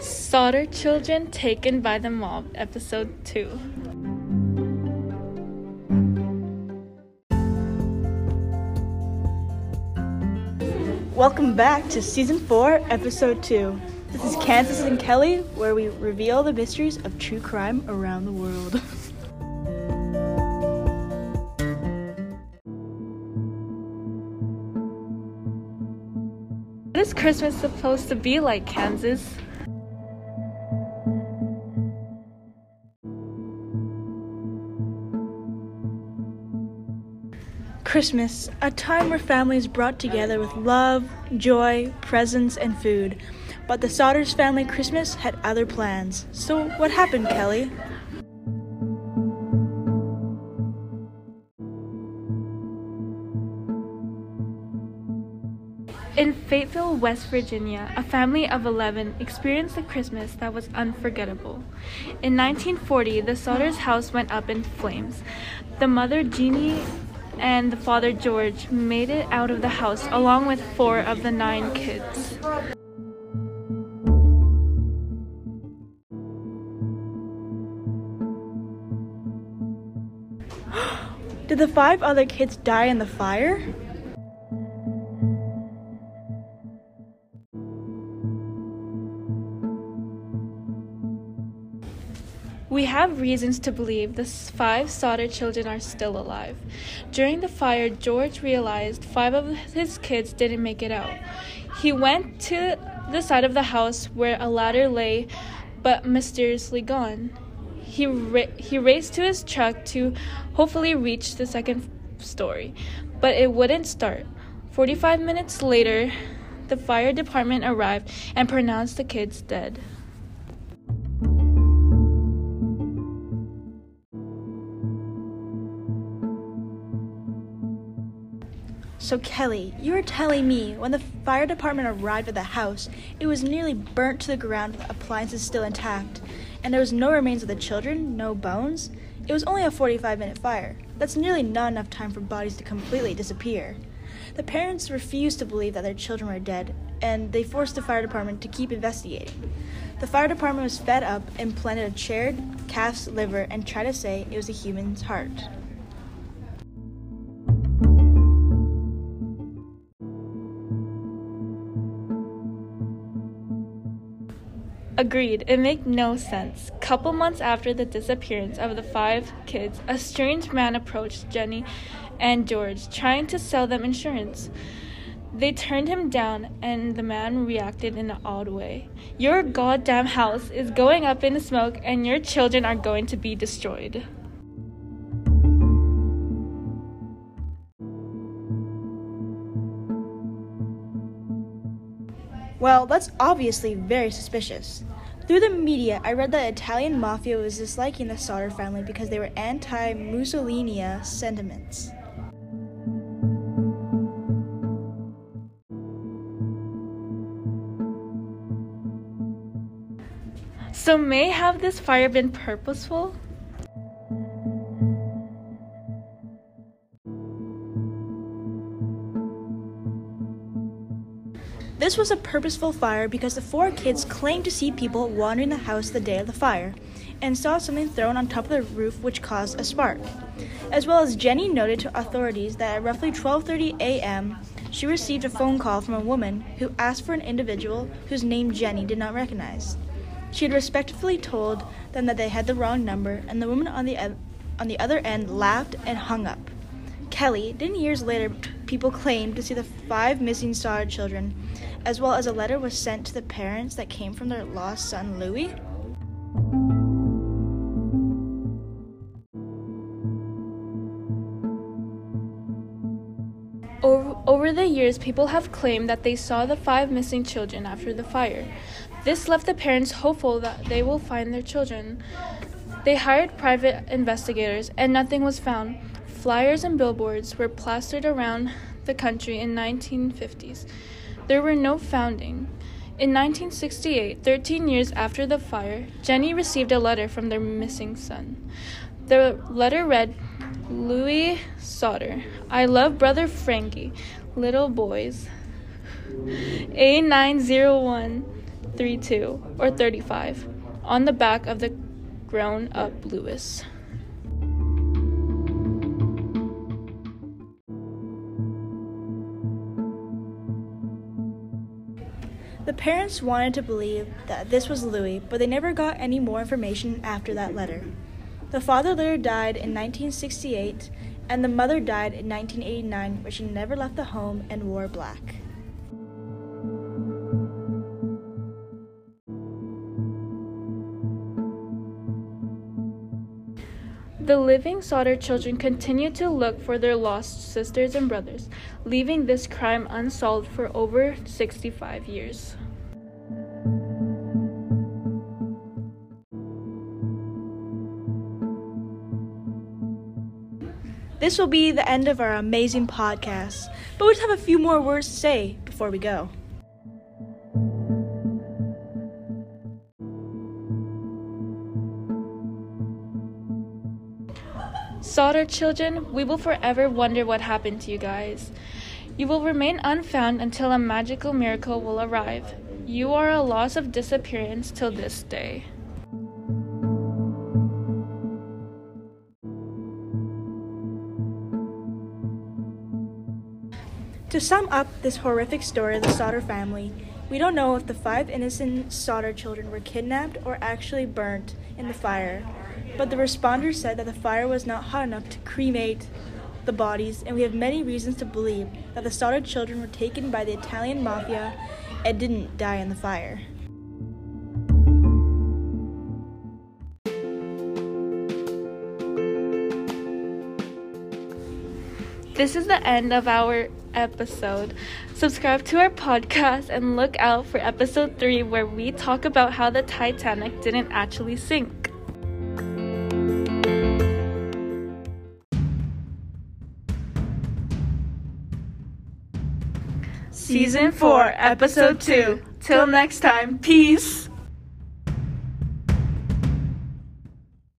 Sodder Children Taken by the Mob, Episode 2. Welcome back to Season 4, Episode 2. This is Kansas and Kelly, where we reveal the mysteries of true crime around the world. What is Christmas supposed to be like, Kansas? Christmas, a time where families brought together with love, joy, presents, and food. But the Sodders family Christmas had other plans. So, what happened, Kelly? In Fayetteville, West Virginia, a family of 11 experienced a Christmas that was unforgettable. In 1940, the Sodders' house went up in flames. The mother, Jeannie, and the father, George, made it out of the house along with four of the nine kids. Did the five other kids die in the fire? We have reasons to believe the five Sodder children are still alive. During the fire, George realized five of his kids didn't make it out. He went to the side of the house where a ladder lay, but mysteriously gone. He, ra- he raced to his truck to hopefully reach the second story, but it wouldn't start. 45 minutes later, the fire department arrived and pronounced the kids dead. So, Kelly, you were telling me when the fire department arrived at the house, it was nearly burnt to the ground with appliances still intact, and there was no remains of the children, no bones. It was only a 45 minute fire. That's nearly not enough time for bodies to completely disappear. The parents refused to believe that their children were dead, and they forced the fire department to keep investigating. The fire department was fed up and planted a charred calf's liver and tried to say it was a human's heart. Agreed, it made no sense. Couple months after the disappearance of the five kids, a strange man approached Jenny and George, trying to sell them insurance. They turned him down, and the man reacted in an odd way. Your goddamn house is going up in smoke, and your children are going to be destroyed. Well, that's obviously very suspicious. Through the media, I read that Italian mafia was disliking the Sodder family because they were anti Mussolini sentiments. So, may have this fire been purposeful? This was a purposeful fire because the four kids claimed to see people wandering the house the day of the fire and saw something thrown on top of the roof which caused a spark. As well as Jenny noted to authorities that at roughly 12:30 a.m., she received a phone call from a woman who asked for an individual whose name Jenny did not recognize. She had respectfully told them that they had the wrong number, and the woman on the on the other end laughed and hung up. Kelly, then years later, people claimed to see the five missing Sodder children, as well as a letter was sent to the parents that came from their lost son Louis. Over, the years, people have claimed that they saw the five missing children after the fire. This left the parents hopeful that they will find their children. They hired private investigators, and nothing was found. Flyers and billboards were plastered around the country in 1950s. There were no founding. In 1968, 13 years after the fire, Jenny received a letter from their missing son. The letter read, Louis Sodder, I love brother Frankie, little boys. A901 32 or 35 on the back of the grown up Louis. Parents wanted to believe that this was Louis, but they never got any more information after that letter. The father later died in 1968, and the mother died in 1989, where she never left the home and wore black. The living Sodder children continue to look for their lost sisters and brothers, leaving this crime unsolved for over 65 years. This will be the end of our amazing podcast, but we just have a few more words to say before we go. Sodder children, we will forever wonder what happened to you guys. You will remain unfound until a magical miracle will arrive. You are a loss of disappearance till this day. To sum up this horrific story of the Sodder family, we don't know if the five innocent Sodder children were kidnapped or actually burnt in the fire, but the responders said that the fire was not hot enough to cremate the bodies, and we have many reasons to believe that the Sodder children were taken by the Italian mafia and didn't die in the fire. This is the end of our episode. Subscribe to our podcast and look out for episode 3 where we talk about how the Titanic didn't actually sink. Season 4, Episode 2. Till next time, peace.